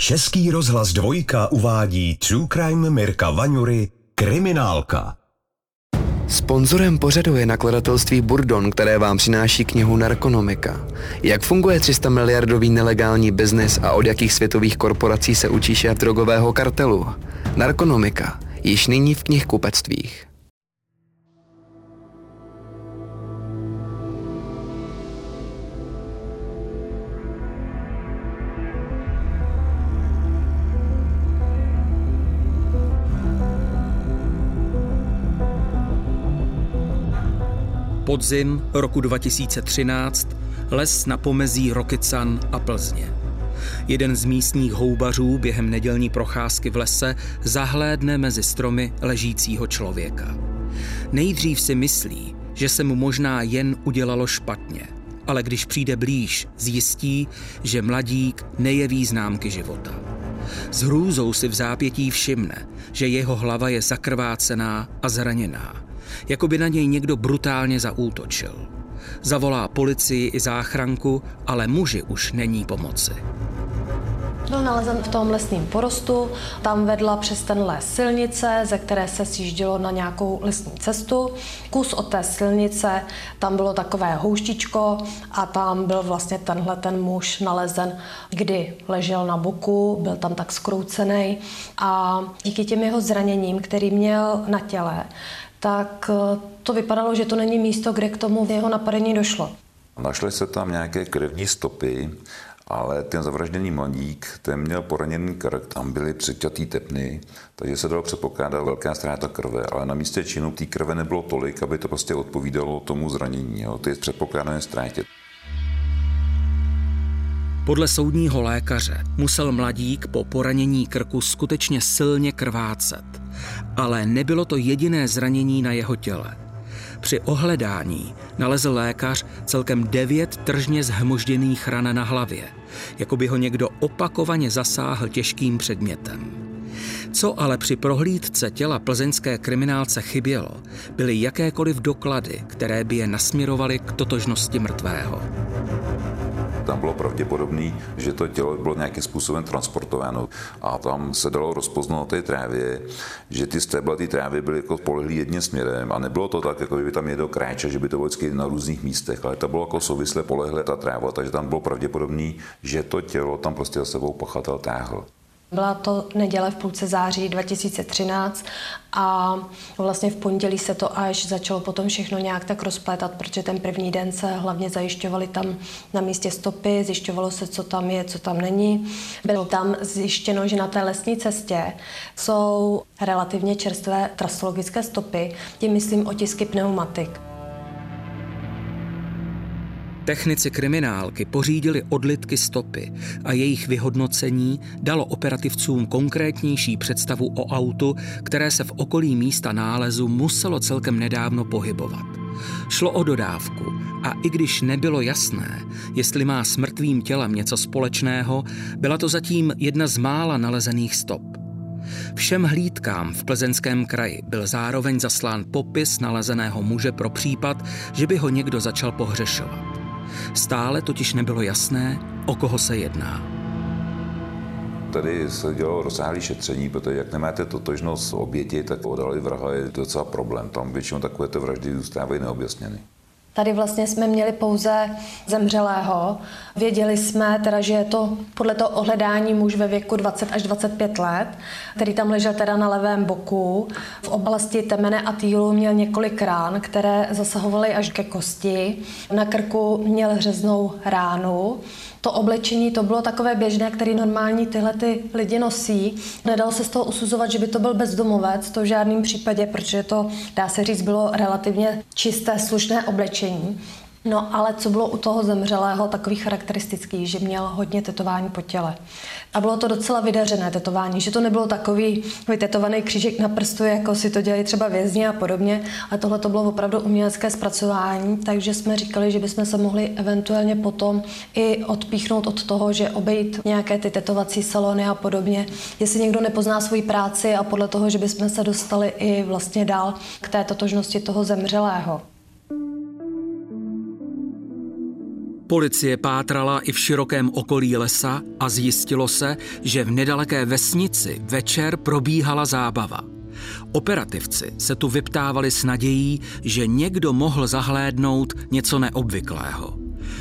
Český rozhlas dvojka uvádí True Crime Mirka Vaňury Kriminálka. Sponzorem pořadu je nakladatelství Burdon, které vám přináší knihu Narkonomika. Jak funguje 300 miliardový nelegální biznis a od jakých světových korporací se učí šéf drogového kartelu? Narkonomika. Již nyní v knihkupectvích. Podzim roku 2013, les na pomezí Rokycan a Plzně. Jeden z místních houbařů během nedělní procházky v lese zahlédne mezi stromy ležícího člověka. Nejdřív si myslí, že se mu možná jen udělalo špatně, ale když přijde blíž, zjistí, že mladík nejeví známky života. S hrůzou si v zápětí všimne, že jeho hlava je zakrvácená a zraněná jako by na něj někdo brutálně zaútočil. Zavolá policii i záchranku, ale muži už není pomoci. Byl nalezen v tom lesním porostu, tam vedla přes ten les silnice, ze které se sjíždělo na nějakou lesní cestu. Kus od té silnice, tam bylo takové houštičko a tam byl vlastně tenhle ten muž nalezen, kdy ležel na boku, byl tam tak skroucený a díky těm jeho zraněním, který měl na těle, tak eh, to vypadalo, že to není místo, kde k tomu jeho napadení došlo. Našly se tam nějaké krevní stopy, ale ten zavražděný mladík, ten měl poraněný krk, tam byly přeťatý tepny, takže se dalo předpokládat velká ztráta krve, ale na místě činu té krve nebylo tolik, aby to prostě odpovídalo tomu zranění, jo, ty předpokládané ztrátě. Podle soudního lékaře musel mladík po poranění krku skutečně silně krvácet. Ale nebylo to jediné zranění na jeho těle. Při ohledání nalezl lékař celkem devět tržně zhmožděných ran na hlavě, jako by ho někdo opakovaně zasáhl těžkým předmětem. Co ale při prohlídce těla plzeňské kriminálce chybělo, byly jakékoliv doklady, které by je nasměrovaly k totožnosti mrtvého tam bylo pravděpodobné, že to tělo bylo nějakým způsobem transportováno a tam se dalo rozpoznat na té trávě, že ty stébla ty trávy byly jako polehlý jedním směrem a nebylo to tak, jako by tam někdo kráčel, že by to bylo na různých místech, ale to bylo jako souvisle polehlé ta tráva, takže tam bylo pravděpodobné, že to tělo tam prostě za sebou pachatel táhl. Byla to neděle v půlce září 2013 a vlastně v pondělí se to až začalo potom všechno nějak tak rozplétat, protože ten první den se hlavně zajišťovali tam na místě stopy, zjišťovalo se, co tam je, co tam není. Bylo tam zjištěno, že na té lesní cestě jsou relativně čerstvé trasologické stopy, tím myslím otisky pneumatik. Technici kriminálky pořídili odlitky stopy a jejich vyhodnocení dalo operativcům konkrétnější představu o autu, které se v okolí místa nálezu muselo celkem nedávno pohybovat. Šlo o dodávku a i když nebylo jasné, jestli má s mrtvým tělem něco společného, byla to zatím jedna z mála nalezených stop. Všem hlídkám v plzeňském kraji byl zároveň zaslán popis nalezeného muže pro případ, že by ho někdo začal pohřešovat. Stále totiž nebylo jasné, o koho se jedná. Tady se dělalo rozsáhlé šetření, protože jak nemáte totožnost oběti, tak odhalit vraha je docela problém. Tam většinou takovéto vraždy zůstávají neobjasněny. Tady vlastně jsme měli pouze zemřelého. Věděli jsme teda, že je to podle toho ohledání muž ve věku 20 až 25 let, který tam ležel teda na levém boku. V oblasti temene a týlu měl několik rán, které zasahovaly až ke kosti. Na krku měl řeznou ránu to oblečení, to bylo takové běžné, který normální tyhle ty lidi nosí. Nedalo se z toho usuzovat, že by to byl bezdomovec, to v žádném případě, protože to, dá se říct, bylo relativně čisté, slušné oblečení. No ale co bylo u toho zemřelého takový charakteristický, že měl hodně tetování po těle. A bylo to docela vydařené tetování, že to nebylo takový vytetovaný křížek na prstu, jako si to dělají třeba vězni a podobně, ale tohle to bylo opravdu umělecké zpracování, takže jsme říkali, že bychom se mohli eventuálně potom i odpíchnout od toho, že obejít nějaké ty tetovací salony a podobně, jestli někdo nepozná svoji práci a podle toho, že bychom se dostali i vlastně dál k té totožnosti toho zemřelého. Policie pátrala i v širokém okolí lesa a zjistilo se, že v nedaleké vesnici večer probíhala zábava. Operativci se tu vyptávali s nadějí, že někdo mohl zahlédnout něco neobvyklého.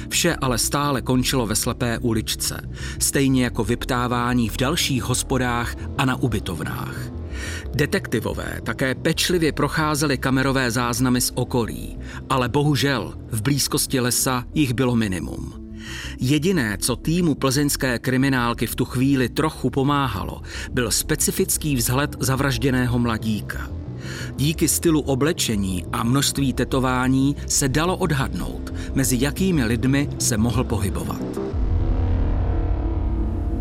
Vše ale stále končilo ve slepé uličce, stejně jako vyptávání v dalších hospodách a na ubytovnách. Detektivové také pečlivě procházeli kamerové záznamy z okolí, ale bohužel v blízkosti lesa jich bylo minimum. Jediné, co týmu plzeňské kriminálky v tu chvíli trochu pomáhalo, byl specifický vzhled zavražděného mladíka. Díky stylu oblečení a množství tetování se dalo odhadnout, mezi jakými lidmi se mohl pohybovat.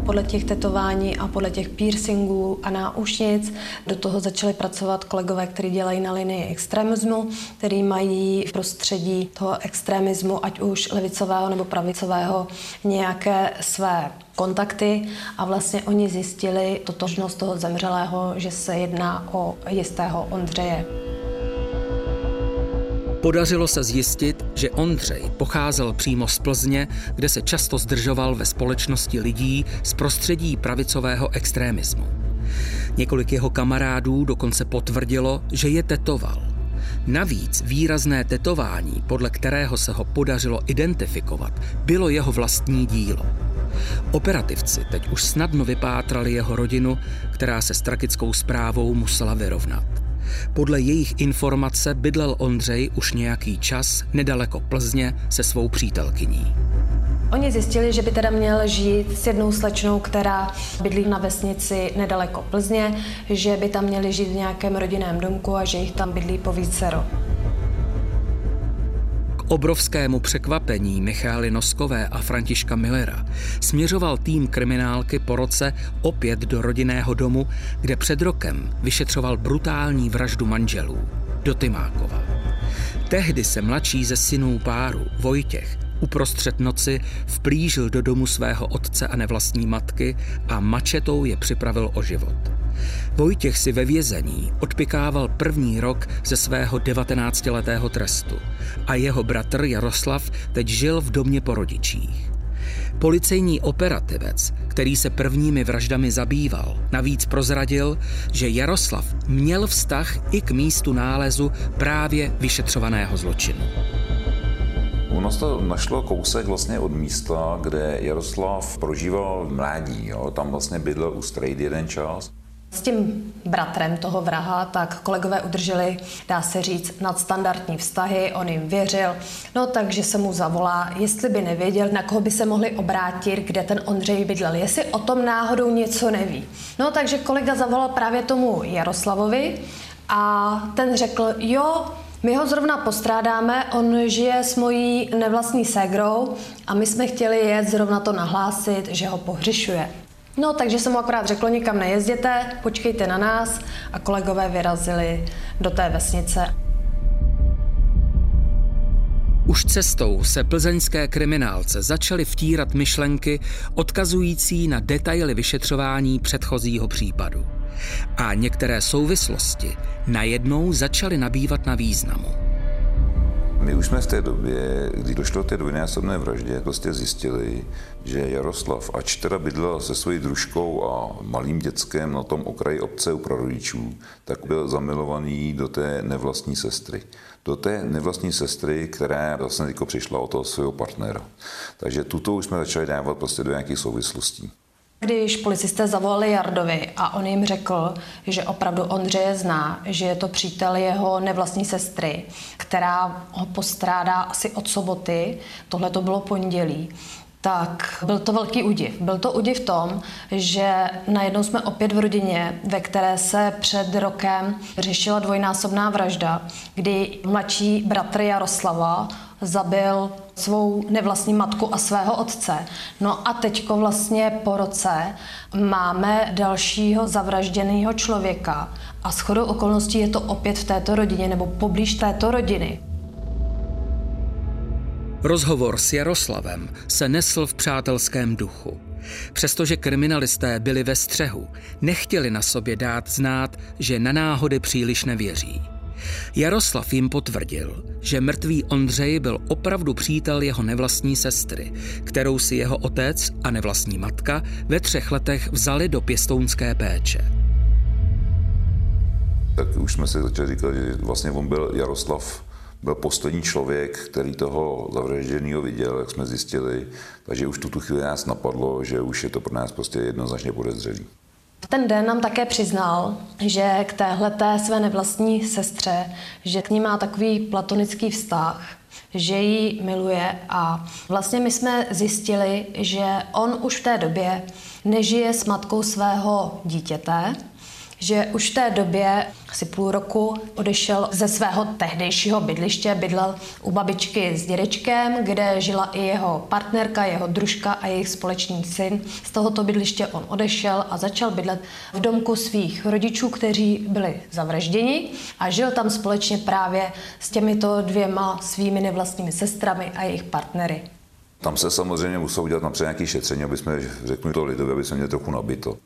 Podle těch tetování a podle těch piercingů a náušnic do toho začali pracovat kolegové, kteří dělají na linii extremismu, který mají v prostředí toho extremismu, ať už levicového nebo pravicového, nějaké své kontakty a vlastně oni zjistili totožnost toho zemřelého, že se jedná o jistého Ondřeje. Podařilo se zjistit, že Ondřej pocházel přímo z Plzně, kde se často zdržoval ve společnosti lidí z prostředí pravicového extrémismu. Několik jeho kamarádů dokonce potvrdilo, že je tetoval. Navíc výrazné tetování, podle kterého se ho podařilo identifikovat, bylo jeho vlastní dílo. Operativci teď už snadno vypátrali jeho rodinu, která se s tragickou zprávou musela vyrovnat. Podle jejich informace bydlel Ondřej už nějaký čas nedaleko Plzně se svou přítelkyní. Oni zjistili, že by teda měl žít s jednou slečnou, která bydlí na vesnici nedaleko Plzně, že by tam měli žít v nějakém rodinném domku a že jich tam bydlí po vícero obrovskému překvapení Michály Noskové a Františka Millera směřoval tým kriminálky po roce opět do rodinného domu, kde před rokem vyšetřoval brutální vraždu manželů do Tymákova. Tehdy se mladší ze synů páru, Vojtěch, uprostřed noci vplížil do domu svého otce a nevlastní matky a mačetou je připravil o život. Vojtěch si ve vězení odpikával první rok ze svého 19-letého trestu a jeho bratr Jaroslav teď žil v domě po rodičích. Policejní operativec, který se prvními vraždami zabýval, navíc prozradil, že Jaroslav měl vztah i k místu nálezu právě vyšetřovaného zločinu. U nás to našlo kousek vlastně od místa, kde Jaroslav prožíval mládí. Jo. Tam vlastně bydlel u Strejdy jeden čas. S tím bratrem toho vraha tak kolegové udrželi, dá se říct, nadstandardní vztahy, on jim věřil, no takže se mu zavolá, jestli by nevěděl, na koho by se mohli obrátit, kde ten Ondřej bydlel, jestli o tom náhodou něco neví. No takže kolega zavolal právě tomu Jaroslavovi a ten řekl, jo, my ho zrovna postrádáme, on žije s mojí nevlastní ségrou a my jsme chtěli jet zrovna to nahlásit, že ho pohřišuje. No, takže jsem mu akorát řekl, nikam nejezděte, počkejte na nás a kolegové vyrazili do té vesnice. Už cestou se plzeňské kriminálce začaly vtírat myšlenky odkazující na detaily vyšetřování předchozího případu. A některé souvislosti najednou začaly nabývat na významu. My už jsme v té době, kdy došlo k té dvojnásobné vraždě, prostě zjistili, že Jaroslav, ač teda bydlel se svojí družkou a malým dětskem na tom okraji obce u prarodičů, tak byl zamilovaný do té nevlastní sestry. Do té nevlastní sestry, která vlastně jako přišla o toho svého partnera. Takže tuto už jsme začali dávat prostě do nějakých souvislostí. Když policisté zavolali Jardovi a on jim řekl, že opravdu Ondřeje zná, že je to přítel jeho nevlastní sestry, která ho postrádá asi od soboty, tohle to bylo pondělí, tak byl to velký údiv. Byl to údiv v tom, že najednou jsme opět v rodině, ve které se před rokem řešila dvojnásobná vražda, kdy mladší bratr Jaroslava zabil svou nevlastní matku a svého otce. No a teďko vlastně po roce máme dalšího zavražděného člověka a shodou okolností je to opět v této rodině nebo poblíž této rodiny. Rozhovor s Jaroslavem se nesl v přátelském duchu. Přestože kriminalisté byli ve střehu, nechtěli na sobě dát znát, že na náhody příliš nevěří. Jaroslav jim potvrdil, že mrtvý Ondřej byl opravdu přítel jeho nevlastní sestry, kterou si jeho otec a nevlastní matka ve třech letech vzali do pěstounské péče. Tak už jsme si začali říkat, že vlastně on byl Jaroslav, byl poslední člověk, který toho zavražděného viděl, jak jsme zjistili, takže už tuto chvíli nás napadlo, že už je to pro nás prostě jednoznačně podezřelý. Ten den nám také přiznal, že k téhleté své nevlastní sestře, že k ní má takový platonický vztah, že ji miluje. A vlastně my jsme zjistili, že on už v té době nežije s matkou svého dítěte, že už v té době, asi půl roku, odešel ze svého tehdejšího bydliště, bydlel u babičky s dědečkem, kde žila i jeho partnerka, jeho družka a jejich společný syn. Z tohoto bydliště on odešel a začal bydlet v domku svých rodičů, kteří byli zavražděni a žil tam společně právě s těmito dvěma svými nevlastními sestrami a jejich partnery. Tam se samozřejmě muselo udělat například nějaké šetření, aby jsme, řeknu to lidově, aby jsme měli trochu nabito.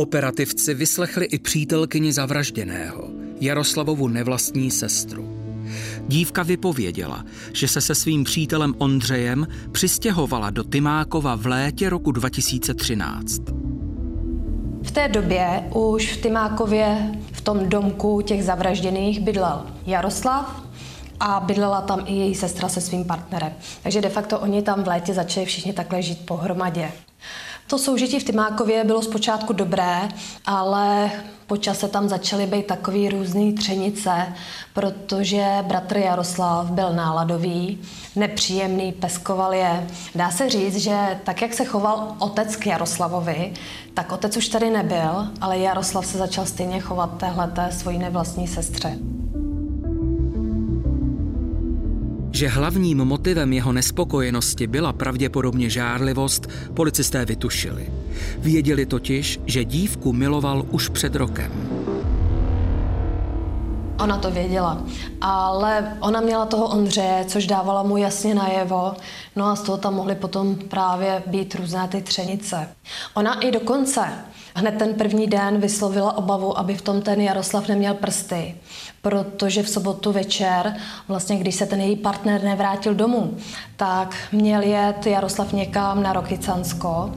Operativci vyslechli i přítelkyni zavražděného, Jaroslavovu nevlastní sestru. Dívka vypověděla, že se se svým přítelem Ondřejem přistěhovala do Tymákova v létě roku 2013. V té době už v Tymákově, v tom domku těch zavražděných, bydlel Jaroslav a bydlela tam i její sestra se svým partnerem. Takže de facto oni tam v létě začali všichni takhle žít pohromadě. To soužití v Tymákově bylo zpočátku dobré, ale po čase tam začaly být takový různý třenice, protože bratr Jaroslav byl náladový, nepříjemný, peskoval je. Dá se říct, že tak, jak se choval otec k Jaroslavovi, tak otec už tady nebyl, ale Jaroslav se začal stejně chovat téhleté svojí nevlastní sestře. Že hlavním motivem jeho nespokojenosti byla pravděpodobně žárlivost, policisté vytušili. Věděli totiž, že dívku miloval už před rokem. Ona to věděla, ale ona měla toho Ondřeje, což dávala mu jasně najevo, no a z toho tam mohly potom právě být různé ty třenice. Ona i dokonce hned ten první den vyslovila obavu, aby v tom ten Jaroslav neměl prsty, protože v sobotu večer, vlastně když se ten její partner nevrátil domů, tak měl jet Jaroslav někam na Rokycansko,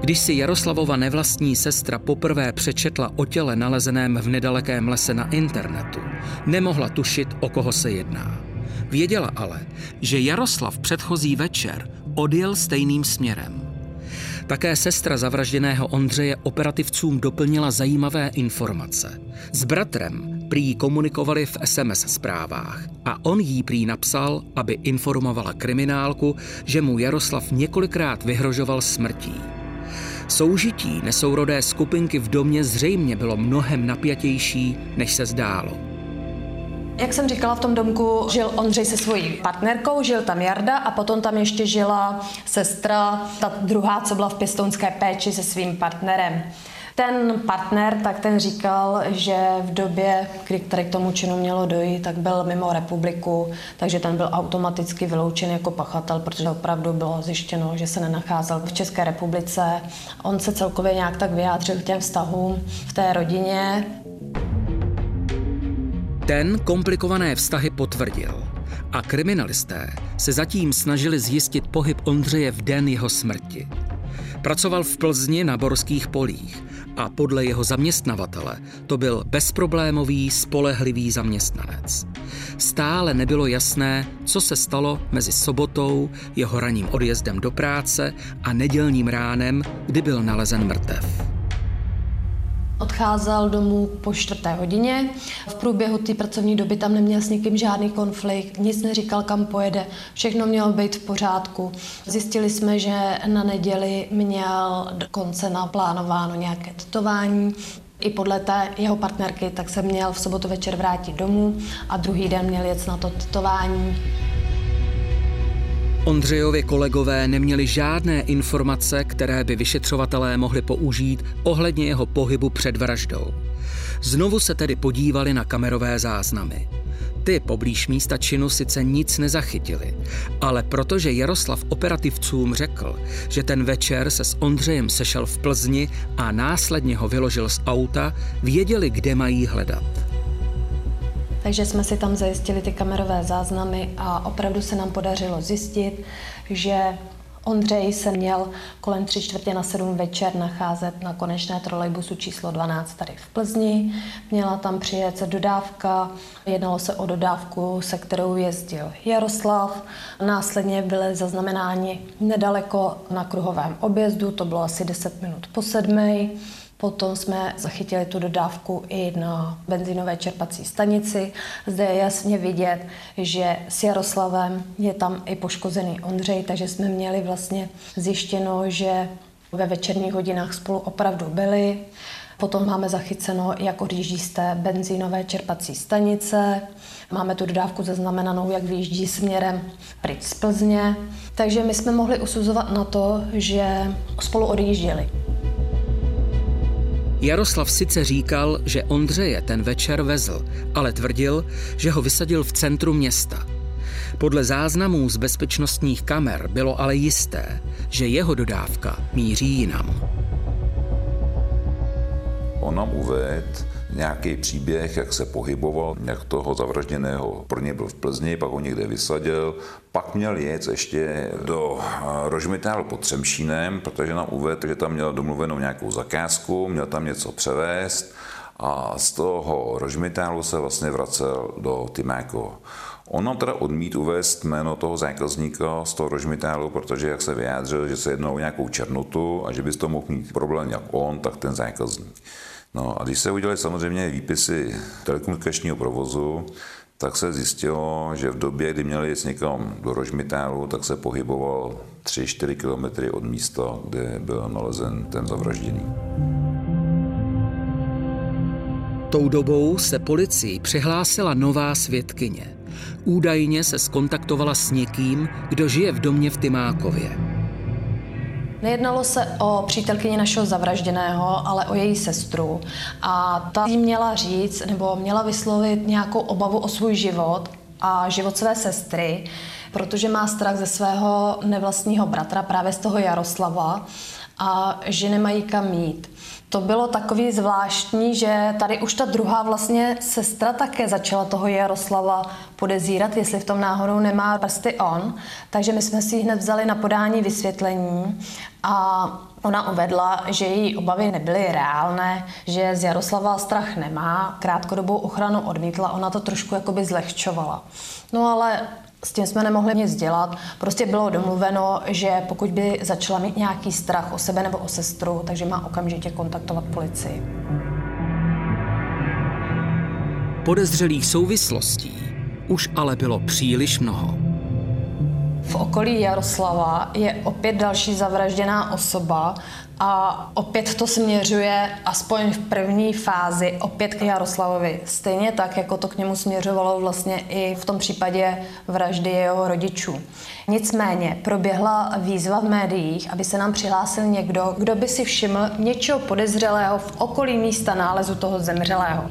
Když si Jaroslavova nevlastní sestra poprvé přečetla o těle nalezeném v nedalekém lese na internetu, nemohla tušit, o koho se jedná. Věděla ale, že Jaroslav předchozí večer odjel stejným směrem. Také sestra zavražděného Ondřeje operativcům doplnila zajímavé informace. S bratrem prý komunikovali v SMS zprávách a on jí prý napsal, aby informovala kriminálku, že mu Jaroslav několikrát vyhrožoval smrtí. Soužití nesourodé skupinky v domě zřejmě bylo mnohem napjatější, než se zdálo. Jak jsem říkala, v tom domku žil Ondřej se svojí partnerkou, žil tam Jarda a potom tam ještě žila sestra, ta druhá, co byla v pěstounské péči se svým partnerem. Ten partner, tak ten říkal, že v době, kdy tady k tomu činu mělo dojít, tak byl mimo republiku, takže ten byl automaticky vyloučen jako pachatel, protože opravdu bylo zjištěno, že se nenacházel v České republice. On se celkově nějak tak vyjádřil k těm vztahům v té rodině. Ten komplikované vztahy potvrdil a kriminalisté se zatím snažili zjistit pohyb Ondřeje v den jeho smrti. Pracoval v Plzni na borských polích a podle jeho zaměstnavatele to byl bezproblémový, spolehlivý zaměstnanec. Stále nebylo jasné, co se stalo mezi sobotou, jeho ranním odjezdem do práce a nedělním ránem, kdy byl nalezen mrtev. Odcházel domů po čtvrté hodině. V průběhu té pracovní doby tam neměl s nikým žádný konflikt, nic neříkal, kam pojede. Všechno mělo být v pořádku. Zjistili jsme, že na neděli měl konce naplánováno nějaké tetování. I podle té jeho partnerky, tak se měl v sobotu večer vrátit domů a druhý den měl jet na to tetování. Ondřejovi kolegové neměli žádné informace, které by vyšetřovatelé mohli použít ohledně jeho pohybu před vraždou. Znovu se tedy podívali na kamerové záznamy. Ty poblíž místa činu sice nic nezachytili, ale protože Jaroslav operativcům řekl, že ten večer se s Ondřejem sešel v Plzni a následně ho vyložil z auta, věděli, kde mají hledat. Takže jsme si tam zajistili ty kamerové záznamy a opravdu se nám podařilo zjistit, že Ondřej se měl kolem tři čtvrtě na sedm večer nacházet na konečné trolejbusu číslo 12 tady v Plzni. Měla tam přijet dodávka, jednalo se o dodávku, se kterou jezdil Jaroslav. Následně byly zaznamenáni nedaleko na kruhovém objezdu, to bylo asi 10 minut po sedmej. Potom jsme zachytili tu dodávku i na benzínové čerpací stanici. Zde je jasně vidět, že s Jaroslavem je tam i poškozený Ondřej, takže jsme měli vlastně zjištěno, že ve večerních hodinách spolu opravdu byli. Potom máme zachyceno, jak odjíždí z té benzínové čerpací stanice. Máme tu dodávku zaznamenanou, jak vyjíždí směrem pryč z Plzně. Takže my jsme mohli usuzovat na to, že spolu odjížděli. Jaroslav sice říkal, že Ondřeje ten večer vezl, ale tvrdil, že ho vysadil v centru města. Podle záznamů z bezpečnostních kamer bylo ale jisté, že jeho dodávka míří jinam. On nám uvedl, nějaký příběh, jak se pohyboval, jak toho zavražděného pro ně byl v Plzni, pak ho někde vysadil, pak měl jet ještě do eh, Rožmitálu pod Třemšínem, protože nám uvedl, že tam měl domluvenou nějakou zakázku, měl tam něco převést a z toho Rožmitálu se vlastně vracel do Tyméko. On nám teda odmít uvést jméno toho zákazníka z toho rožmitálu, protože jak se vyjádřil, že se jednou o nějakou černotu a že by to mohl mít problém jak on, tak ten zákazník. No a když se udělali samozřejmě výpisy telekomunikačního provozu, tak se zjistilo, že v době, kdy měli jít někam do Rožmitálu, tak se pohyboval 3-4 kilometry od místa, kde byl nalezen ten zavražděný. Tou dobou se policii přihlásila nová svědkyně. Údajně se skontaktovala s někým, kdo žije v domě v Tymákově. Nejednalo se o přítelkyni našeho zavražděného, ale o její sestru. A ta jí měla říct, nebo měla vyslovit nějakou obavu o svůj život a život své sestry, protože má strach ze svého nevlastního bratra, právě z toho Jaroslava, a že nemají kam mít. To bylo takový zvláštní, že tady už ta druhá vlastně sestra také začala toho Jaroslava podezírat, jestli v tom náhodou nemá prsty on. Takže my jsme si ji hned vzali na podání vysvětlení a Ona uvedla, že její obavy nebyly reálné, že z Jaroslava strach nemá, krátkodobou ochranu odmítla, ona to trošku jakoby zlehčovala. No ale s tím jsme nemohli nic dělat. Prostě bylo domluveno, že pokud by začala mít nějaký strach o sebe nebo o sestru, takže má okamžitě kontaktovat policii. Podezřelých souvislostí už ale bylo příliš mnoho. V okolí Jaroslava je opět další zavražděná osoba a opět to směřuje, aspoň v první fázi, opět k Jaroslavovi. Stejně tak, jako to k němu směřovalo vlastně i v tom případě vraždy jeho rodičů. Nicméně proběhla výzva v médiích, aby se nám přihlásil někdo, kdo by si všiml něčeho podezřelého v okolí místa nálezu toho zemřelého.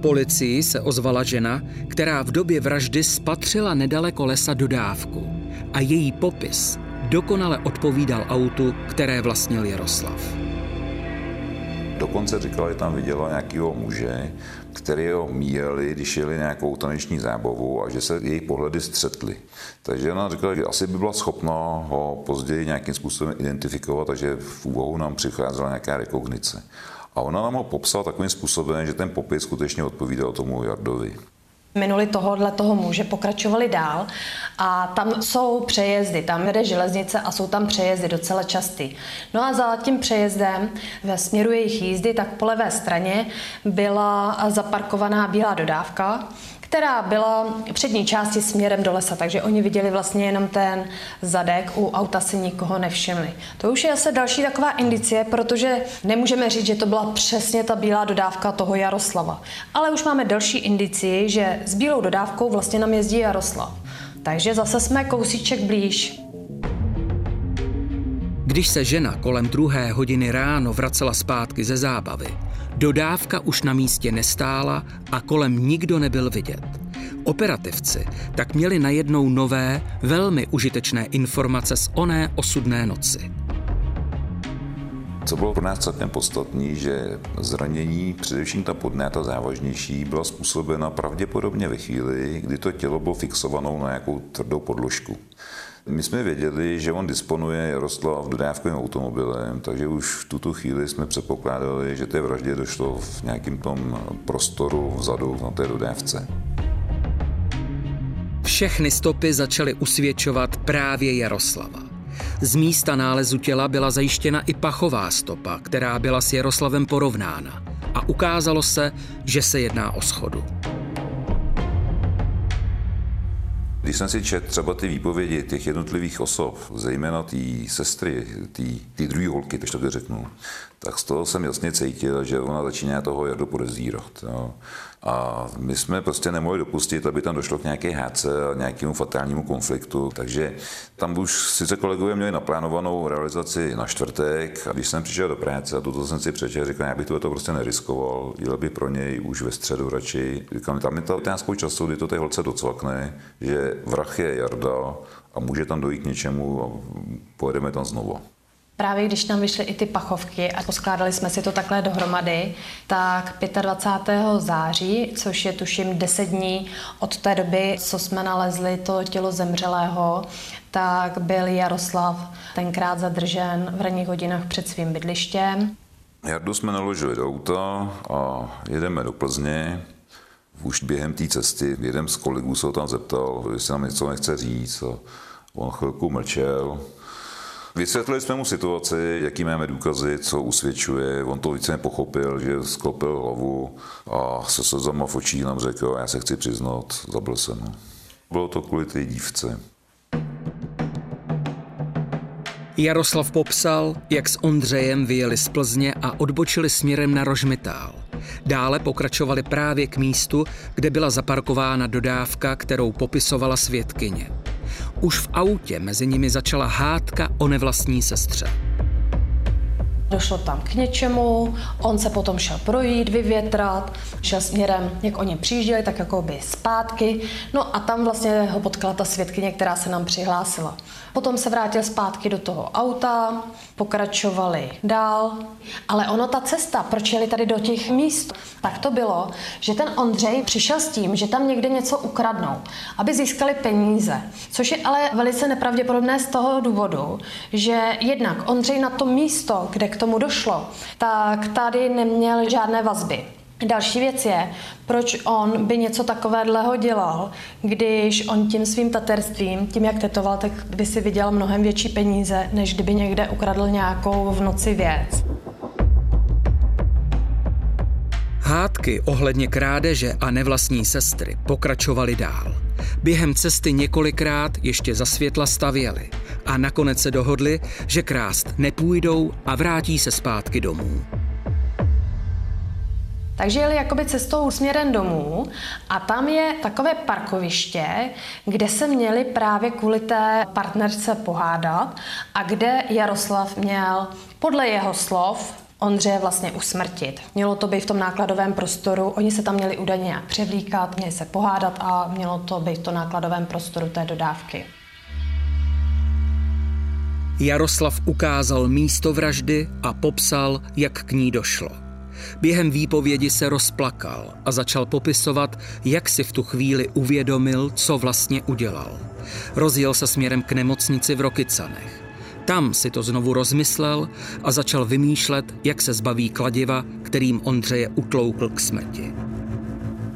Policii se ozvala žena, která v době vraždy spatřila nedaleko lesa dodávku a její popis dokonale odpovídal autu, které vlastnil Jaroslav. Dokonce říkala, že tam viděla nějakého muže, který ho míjeli, když jeli nějakou taneční zábavu a že se její pohledy střetly. Takže ona říkala, že asi by byla schopna ho později nějakým způsobem identifikovat, takže v úvahu nám přicházela nějaká rekognice. A ona nám ho popsala takovým způsobem, že ten popis skutečně odpovídal tomu Jardovi. Minuli tohohle toho muže pokračovali dál a tam jsou přejezdy, tam jede železnice a jsou tam přejezdy docela časty. No a za tím přejezdem ve směru jejich jízdy, tak po levé straně byla zaparkovaná bílá dodávka, která byla přední části směrem do lesa, takže oni viděli vlastně jenom ten zadek, u auta si nikoho nevšimli. To už je asi další taková indicie, protože nemůžeme říct, že to byla přesně ta bílá dodávka toho Jaroslava. Ale už máme další indicie, že s bílou dodávkou vlastně nám jezdí Jaroslav. Takže zase jsme kousíček blíž. Když se žena kolem druhé hodiny ráno vracela zpátky ze zábavy, Dodávka už na místě nestála a kolem nikdo nebyl vidět. Operativci tak měli najednou nové, velmi užitečné informace z oné osudné noci. Co bylo pro nás celkem podstatné, že zranění, především ta podné, ta závažnější, byla způsobena pravděpodobně ve chvíli, kdy to tělo bylo fixovanou na nějakou tvrdou podložku. My jsme věděli, že on disponuje Jaroslav dodávkovým automobilem, takže už v tuto chvíli jsme předpokládali, že té vraždě došlo v nějakém tom prostoru vzadu na té dodávce. Všechny stopy začaly usvědčovat právě Jaroslava. Z místa nálezu těla byla zajištěna i pachová stopa, která byla s Jaroslavem porovnána a ukázalo se, že se jedná o schodu. Když jsem si četl třeba ty výpovědi těch jednotlivých osob, zejména té sestry, té druhé holky, když to řeknu, tak z toho jsem jasně cítil, že ona začíná toho Jardu podezírat. A my jsme prostě nemohli dopustit, aby tam došlo k nějaké hádce a nějakému fatálnímu konfliktu. Takže tam už sice kolegové měli naplánovanou realizaci na čtvrtek a když jsem přišel do práce a toto jsem si přečetl, říkal, já bych to, to prostě neriskoval, jel by pro něj už ve středu radši. Říkám, tam je ta otázka času, kdy to té holce docvakne, že vrah je Jarda a může tam dojít k něčemu a pojedeme tam znovu. Právě když nám vyšly i ty pachovky a poskládali jsme si to takhle dohromady, tak 25. září, což je tuším 10 dní od té doby, co jsme nalezli to tělo zemřelého, tak byl Jaroslav tenkrát zadržen v ranních hodinách před svým bydlištěm. Jardu jsme naložili do auta a jedeme do Plzně. Už během té cesty jeden z kolegů se ho tam zeptal, jestli nám něco nechce říct. A on chvilku mlčel, Vysvětlili jsme mu situaci, jaký máme důkazy, co usvědčuje. On to více pochopil, že sklopil hlavu a se slzama v očích nám řekl, já se chci přiznat, zabil jsem. Bylo to kvůli té dívce. Jaroslav popsal, jak s Ondřejem vyjeli z Plzně a odbočili směrem na Rožmitál. Dále pokračovali právě k místu, kde byla zaparkována dodávka, kterou popisovala svědkyně. Už v autě mezi nimi začala hádka o nevlastní sestře. Došlo tam k něčemu, on se potom šel projít, vyvětrat, šel směrem, jak oni přijížděli, tak jako by zpátky. No a tam vlastně ho potkala ta svědkyně, která se nám přihlásila. Potom se vrátil zpátky do toho auta, pokračovali dál, ale ono ta cesta, proč jeli tady do těch míst, tak to bylo, že ten Ondřej přišel s tím, že tam někde něco ukradnou, aby získali peníze, což je ale velice nepravděpodobné z toho důvodu, že jednak Ondřej na to místo, kde k tomu došlo, tak tady neměl žádné vazby. Další věc je, proč on by něco takového dělal, když on tím svým taterstvím, tím jak tetoval, tak by si viděl mnohem větší peníze, než kdyby někde ukradl nějakou v noci věc. Hádky ohledně krádeže a nevlastní sestry pokračovaly dál. Během cesty několikrát ještě za světla stavěli a nakonec se dohodli, že krást nepůjdou a vrátí se zpátky domů. Takže jeli jakoby cestou směrem domů a tam je takové parkoviště, kde se měli právě kvůli té partnerce pohádat a kde Jaroslav měl podle jeho slov Ondřeje vlastně usmrtit. Mělo to být v tom nákladovém prostoru, oni se tam měli údajně převlíkat, měli se pohádat a mělo to být v tom nákladovém prostoru té dodávky. Jaroslav ukázal místo vraždy a popsal, jak k ní došlo. Během výpovědi se rozplakal a začal popisovat, jak si v tu chvíli uvědomil, co vlastně udělal. Rozjel se směrem k nemocnici v Rokycanech. Tam si to znovu rozmyslel a začal vymýšlet, jak se zbaví kladiva, kterým Ondřeje utloukl k smrti.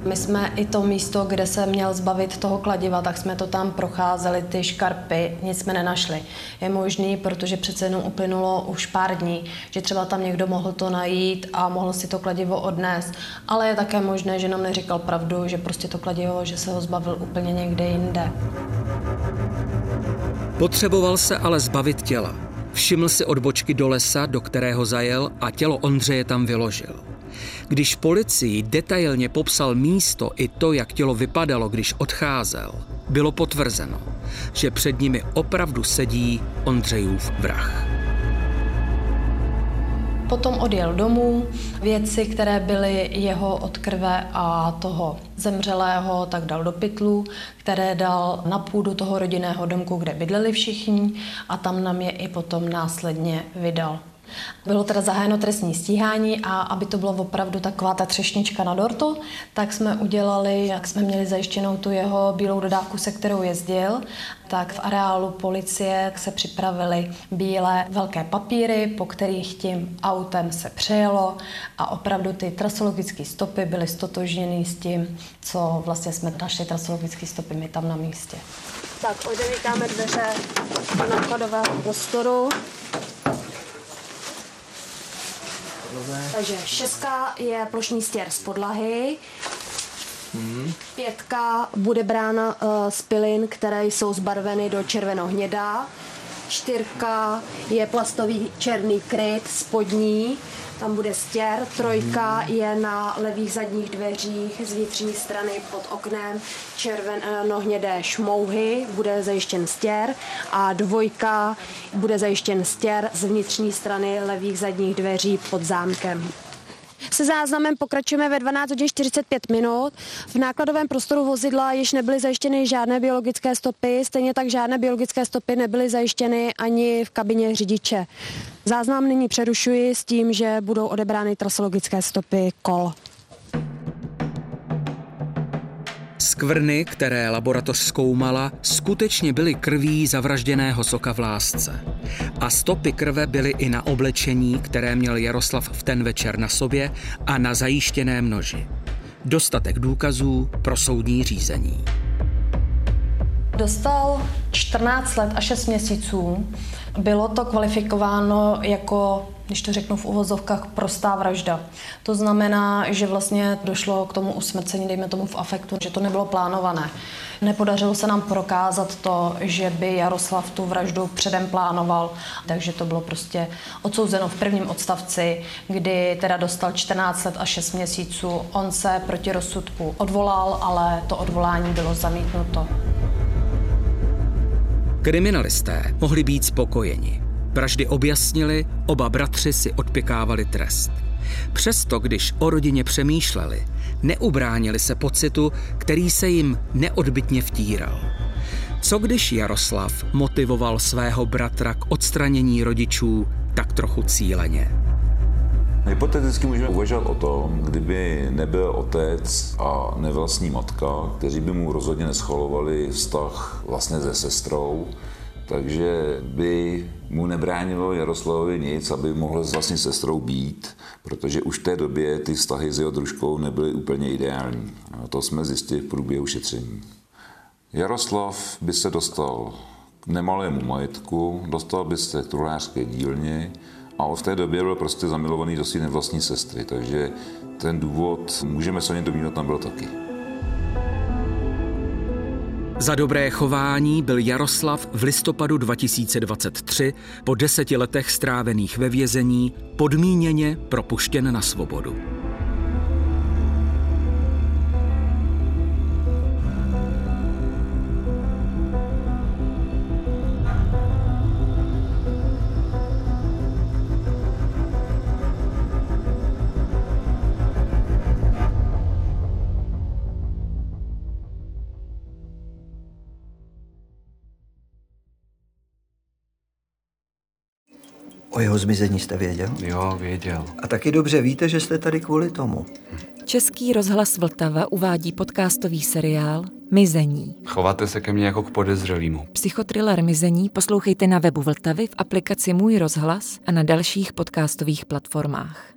My jsme i to místo, kde se měl zbavit toho kladiva, tak jsme to tam procházeli, ty škarpy, nic jsme nenašli. Je možný, protože přece jenom uplynulo už pár dní, že třeba tam někdo mohl to najít a mohl si to kladivo odnést. Ale je také možné, že nám neříkal pravdu, že prostě to kladivo, že se ho zbavil úplně někde jinde. Potřeboval se ale zbavit těla. Všiml si odbočky do lesa, do kterého zajel a tělo Ondřeje tam vyložil. Když policii detailně popsal místo i to, jak tělo vypadalo, když odcházel, bylo potvrzeno, že před nimi opravdu sedí Ondřejův vrah. Potom odjel domů, věci, které byly jeho od krve a toho zemřelého, tak dal do pytlu, které dal na půdu toho rodinného domku, kde bydleli všichni a tam nám je i potom následně vydal. Bylo teda zahájeno trestní stíhání a aby to bylo opravdu taková ta třešnička na dortu, tak jsme udělali, jak jsme měli zajištěnou tu jeho bílou dodávku, se kterou jezdil, tak v areálu policie se připravili bílé velké papíry, po kterých tím autem se přejelo a opravdu ty trasologické stopy byly stotožněny s tím, co vlastně jsme našli trasologické stopy my tam na místě. Tak, odevítáme dveře do nakladového prostoru. Takže šestka je plošný stěr z podlahy. Hmm. Pětka bude brána uh, z pilin, které jsou zbarveny do červeno-hnědá. Čtyřka je plastový černý kryt spodní tam bude stěr, trojka je na levých zadních dveřích z vnitřní strany pod oknem červeno-hnědé šmouhy, bude zajištěn stěr. A dvojka bude zajištěn stěr z vnitřní strany levých zadních dveří pod zámkem. Se záznamem pokračujeme ve 12 hodin 45 minut. V nákladovém prostoru vozidla již nebyly zajištěny žádné biologické stopy, stejně tak žádné biologické stopy nebyly zajištěny ani v kabině řidiče. Záznam nyní přerušuji s tím, že budou odebrány trasologické stopy kol. Skvrny, které laboratoř zkoumala, skutečně byly krví zavražděného soka v lásce. A stopy krve byly i na oblečení, které měl Jaroslav v ten večer na sobě a na zajištěném noži. Dostatek důkazů pro soudní řízení. Dostal 14 let a 6 měsíců. Bylo to kvalifikováno jako když to řeknu v uvozovkách, prostá vražda. To znamená, že vlastně došlo k tomu usmrcení, dejme tomu v afektu, že to nebylo plánované. Nepodařilo se nám prokázat to, že by Jaroslav tu vraždu předem plánoval, takže to bylo prostě odsouzeno v prvním odstavci, kdy teda dostal 14 let a 6 měsíců. On se proti rozsudku odvolal, ale to odvolání bylo zamítnuto. Kriminalisté mohli být spokojeni. Vraždy objasnili, oba bratři si odpěkávali trest. Přesto, když o rodině přemýšleli, neubránili se pocitu, který se jim neodbitně vtíral. Co když Jaroslav motivoval svého bratra k odstranění rodičů tak trochu cíleně? Hypoteticky můžeme uvažovat o tom, kdyby nebyl otec a nevlastní matka, kteří by mu rozhodně neschvalovali vztah vlastně se sestrou, takže by mu nebránilo Jaroslavovi nic, aby mohl s vlastní sestrou být, protože už v té době ty vztahy s jeho družkou nebyly úplně ideální. A to jsme zjistili v průběhu šetření. Jaroslav by se dostal k nemalému majetku, dostal by se k truhlářské dílně a v té době byl prostě zamilovaný do své nevlastní sestry, takže ten důvod, můžeme se o něm domnívat, tam byl taky. Za dobré chování byl Jaroslav v listopadu 2023 po deseti letech strávených ve vězení podmíněně propuštěn na svobodu. Jeho zmizení jste věděl? Jo, věděl. A taky dobře víte, že jste tady kvůli tomu. Český rozhlas Vltava uvádí podcastový seriál Mizení. Chováte se ke mně jako k podezřelýmu. Psychotriller Mizení poslouchejte na webu Vltavy v aplikaci Můj rozhlas a na dalších podcastových platformách.